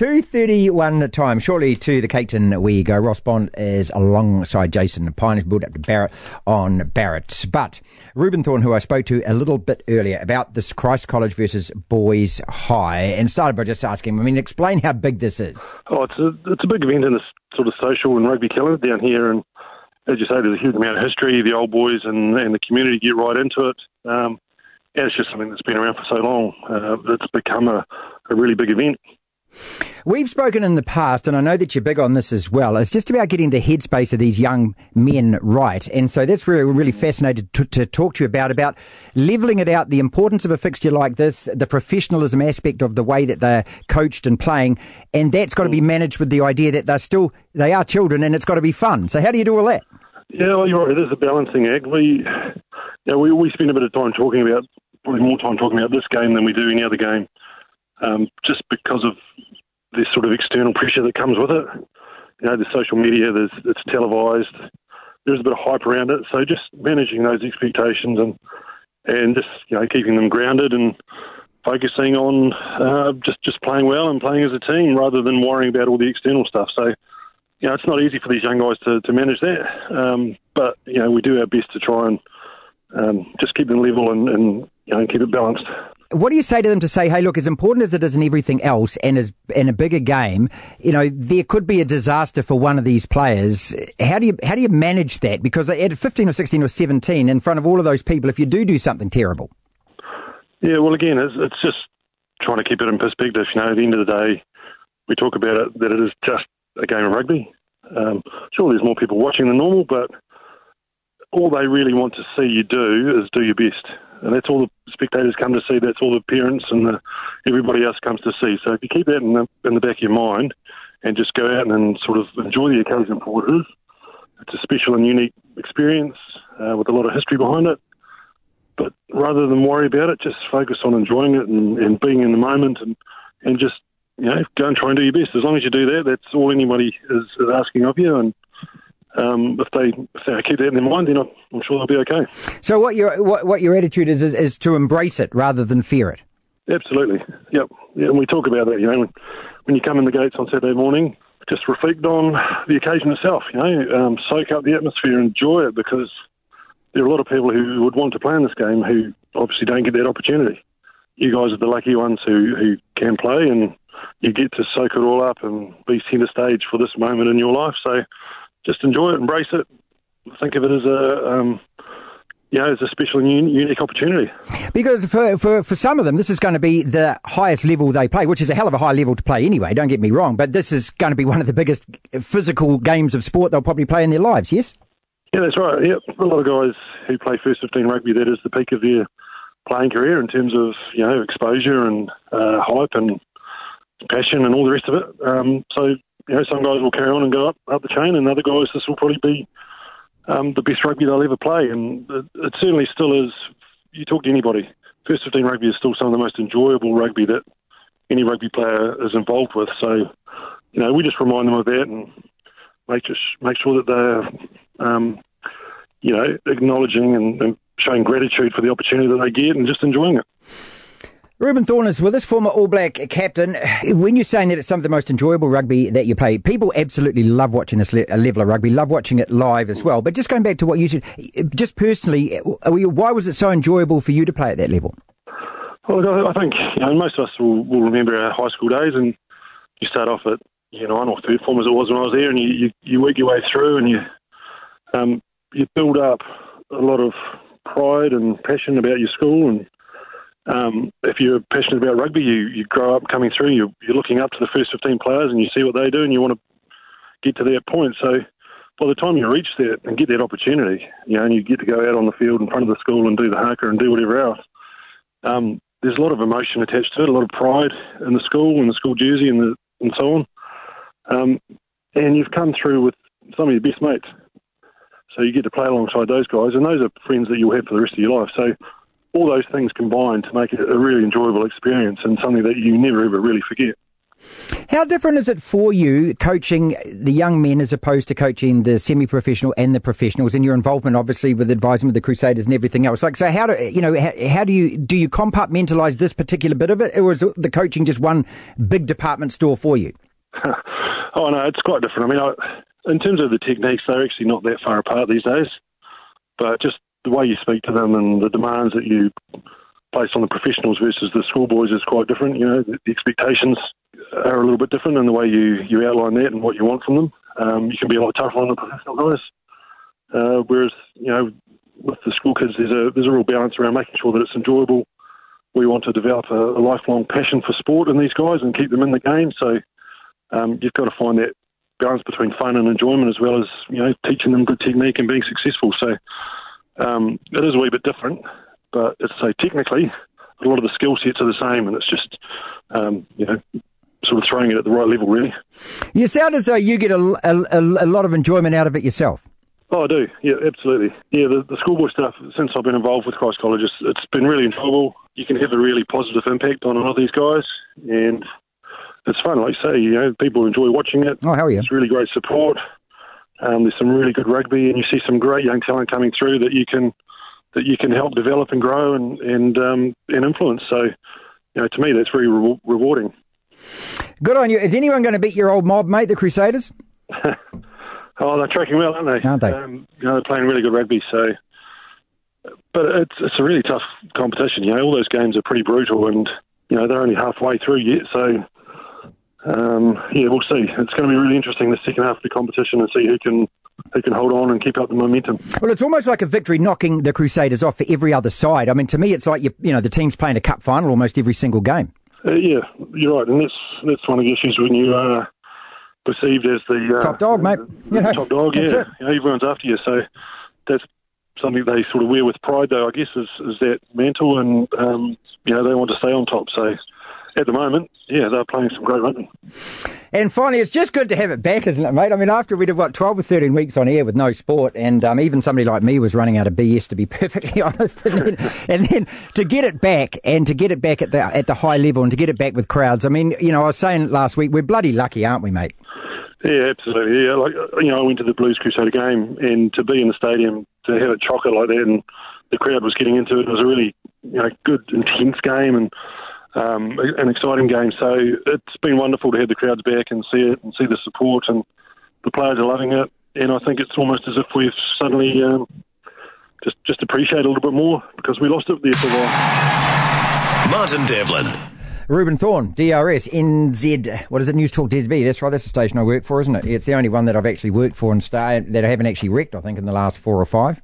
2.31 time. Shortly to the Cake Tin we go. Ross Bond is alongside Jason Pine. Built up to Barrett on Barrett. But Reuben Thorne, who I spoke to a little bit earlier about this Christ College versus Boys High, and started by just asking I mean, explain how big this is. Oh, it's a, it's a big event in the sort of social and rugby calendar down here. And as you say, there's a huge amount of history. The old boys and, and the community get right into it. Um, and it's just something that's been around for so long. Uh, it's become a, a really big event. We've spoken in the past, and I know that you're big on this as well. It's just about getting the headspace of these young men right, and so that's really really fascinated to, to, talk to you about about leveling it out, the importance of a fixture like this, the professionalism aspect of the way that they're coached and playing, and that's got to be managed with the idea that they're still they are children, and it's got to be fun. So how do you do all that? Yeah, well, you're right. It is a balancing act. We, yeah, we we spend a bit of time talking about probably more time talking about this game than we do any other game um, just because of sort of external pressure that comes with it. You know, the social media, there's it's televised. There's a bit of hype around it. So just managing those expectations and and just you know keeping them grounded and focusing on uh, just just playing well and playing as a team rather than worrying about all the external stuff. So you know, it's not easy for these young guys to, to manage that. Um, but you know, we do our best to try and um, just keep them level and, and you know keep it balanced. What do you say to them to say, hey, look, as important as it is in everything else and as in a bigger game, you know, there could be a disaster for one of these players. How do you how do you manage that? Because at 15 or 16 or 17, in front of all of those people, if you do do something terrible. Yeah, well, again, it's, it's just trying to keep it in perspective. You know, at the end of the day, we talk about it that it is just a game of rugby. Um, sure, there's more people watching than normal, but all they really want to see you do is do your best and that's all the spectators come to see. That's all the parents and the, everybody else comes to see. So if you keep that in the, in the back of your mind and just go out and sort of enjoy the occasion for what it is, it's a special and unique experience uh, with a lot of history behind it. But rather than worry about it, just focus on enjoying it and, and being in the moment and, and just you know go and try and do your best. As long as you do that, that's all anybody is, is asking of you. And um, if they if they keep that in their mind, then I'm sure they'll be okay. So what your what, what your attitude is, is, is to embrace it rather than fear it. Absolutely. Yep. Yeah, and we talk about that. You know, when, when you come in the gates on Saturday morning, just reflect on the occasion itself. You know, um, soak up the atmosphere, enjoy it because there are a lot of people who would want to play in this game who obviously don't get that opportunity. You guys are the lucky ones who, who can play and you get to soak it all up and be centre stage for this moment in your life. So just enjoy it, embrace it, think of it as a um, you know, as a special and unique opportunity. Because for, for, for some of them, this is going to be the highest level they play, which is a hell of a high level to play anyway, don't get me wrong, but this is going to be one of the biggest physical games of sport they'll probably play in their lives, yes? Yeah, that's right. Yep. A lot of guys who play first 15 rugby, that is the peak of their playing career in terms of, you know, exposure and uh, hype and passion and all the rest of it. Um, so you know, some guys will carry on and go up, up the chain, and other guys, this will probably be um, the best rugby they'll ever play. And it, it, certainly still is. You talk to anybody, first 15 rugby is still some of the most enjoyable rugby that any rugby player is involved with. So, you know, we just remind them of that and make, just, make sure that they're, um, you know, acknowledging and, and showing gratitude for the opportunity that they get and just enjoying it. Reuben Thorne is with us, former All Black captain. When you're saying that it's some of the most enjoyable rugby that you play, people absolutely love watching this level of rugby, love watching it live as well. But just going back to what you said, just personally, why was it so enjoyable for you to play at that level? Well, I think you know, most of us will, will remember our high school days, and you start off at you know, or third form as it was when I was there, and you, you, you work your way through, and you um, you build up a lot of pride and passion about your school and um, if you're passionate about rugby, you, you grow up coming through, you're, you're looking up to the first 15 players and you see what they do and you want to get to that point. So by the time you reach that and get that opportunity, you know, and you get to go out on the field in front of the school and do the haka and do whatever else, um, there's a lot of emotion attached to it, a lot of pride in the school and the school jersey and, the, and so on. Um, and you've come through with some of your best mates. So you get to play alongside those guys, and those are friends that you'll have for the rest of your life. So all those things combined to make it a really enjoyable experience and something that you never ever really forget. How different is it for you coaching the young men as opposed to coaching the semi-professional and the professionals, and your involvement, obviously, with advising with the Crusaders and everything else? Like, so how do you know? How, how do you do you compartmentalize this particular bit of it, or is the coaching just one big department store for you? oh no, it's quite different. I mean, I, in terms of the techniques, they're actually not that far apart these days. But just the way you speak to them and the demands that you place on the professionals versus the schoolboys is quite different. You know, the, expectations are a little bit different and the way you, you outline that and what you want from them. Um, you can be a lot tougher on the professional guys. Uh, whereas, you know, with the school kids, there's a there's a real balance around making sure that it's enjoyable. We want to develop a, a lifelong passion for sport in these guys and keep them in the game. So um, you've got to find that balance between fun and enjoyment, as well as you know teaching them good technique and being successful. So um, it is a wee bit different, but it's say technically a lot of the skill sets are the same, and it's just um, you know sort of throwing it at the right level, really. You sound as though you get a, a, a lot of enjoyment out of it yourself. Oh, I do. Yeah, absolutely. Yeah, the, the schoolboy stuff, since I've been involved with Christ College, it's, it's been really enjoyable. You can have a really positive impact on a lot of these guys, and it's fun. Like you say, you know, people enjoy watching it. Oh, hell yeah. It's really great support. Um, there's some really good rugby, and you see some great young talent coming through that you can that you can help develop and grow and and um, and influence. So, you know, to me, that's very re- rewarding. Good on you. Is anyone going to beat your old mob, mate, the Crusaders? oh, they're tracking well, aren't they? Aren't they? Um, you know, they're playing really good rugby. So, but it's it's a really tough competition. You know, all those games are pretty brutal, and you know they're only halfway through yet. So, um, yeah, we'll see. It's going to be really interesting the second half of the competition and see who can who can hold on and keep up the momentum. Well, it's almost like a victory knocking the Crusaders off for every other side. I mean, to me, it's like you, you know the team's playing a cup final almost every single game. Uh, yeah, you're right, and that's that's one of the issues when you are perceived as the uh, top dog, mate. The, the top dog, yeah. You know, everyone's after you, so that's something they sort of wear with pride, though. I guess is, is that mantle, and um, you know they want to stay on top. So at the moment, yeah, they're playing some great rugby. And finally, it's just good to have it back, isn't it, mate? I mean, after we did, what, 12 or 13 weeks on air with no sport, and um, even somebody like me was running out of BS, to be perfectly honest. And then, and then, to get it back, and to get it back at the, at the high level, and to get it back with crowds, I mean, you know, I was saying last week, we're bloody lucky, aren't we, mate? Yeah, absolutely. Yeah, like, you know, I went to the Blues Crusader game, and to be in the stadium, to have it chocker like that, and the crowd was getting into it, it was a really, you know, good, intense game, and um, an exciting game. So it's been wonderful to have the crowds back and see it and see the support, and the players are loving it. And I think it's almost as if we've suddenly um, just just appreciate a little bit more because we lost it there for a while. Martin Devlin. Reuben Thorne, DRS, NZ, what is it, News Talk ZB? That's right, that's the station I work for, isn't it? It's the only one that I've actually worked for and started, that I haven't actually wrecked, I think, in the last four or five.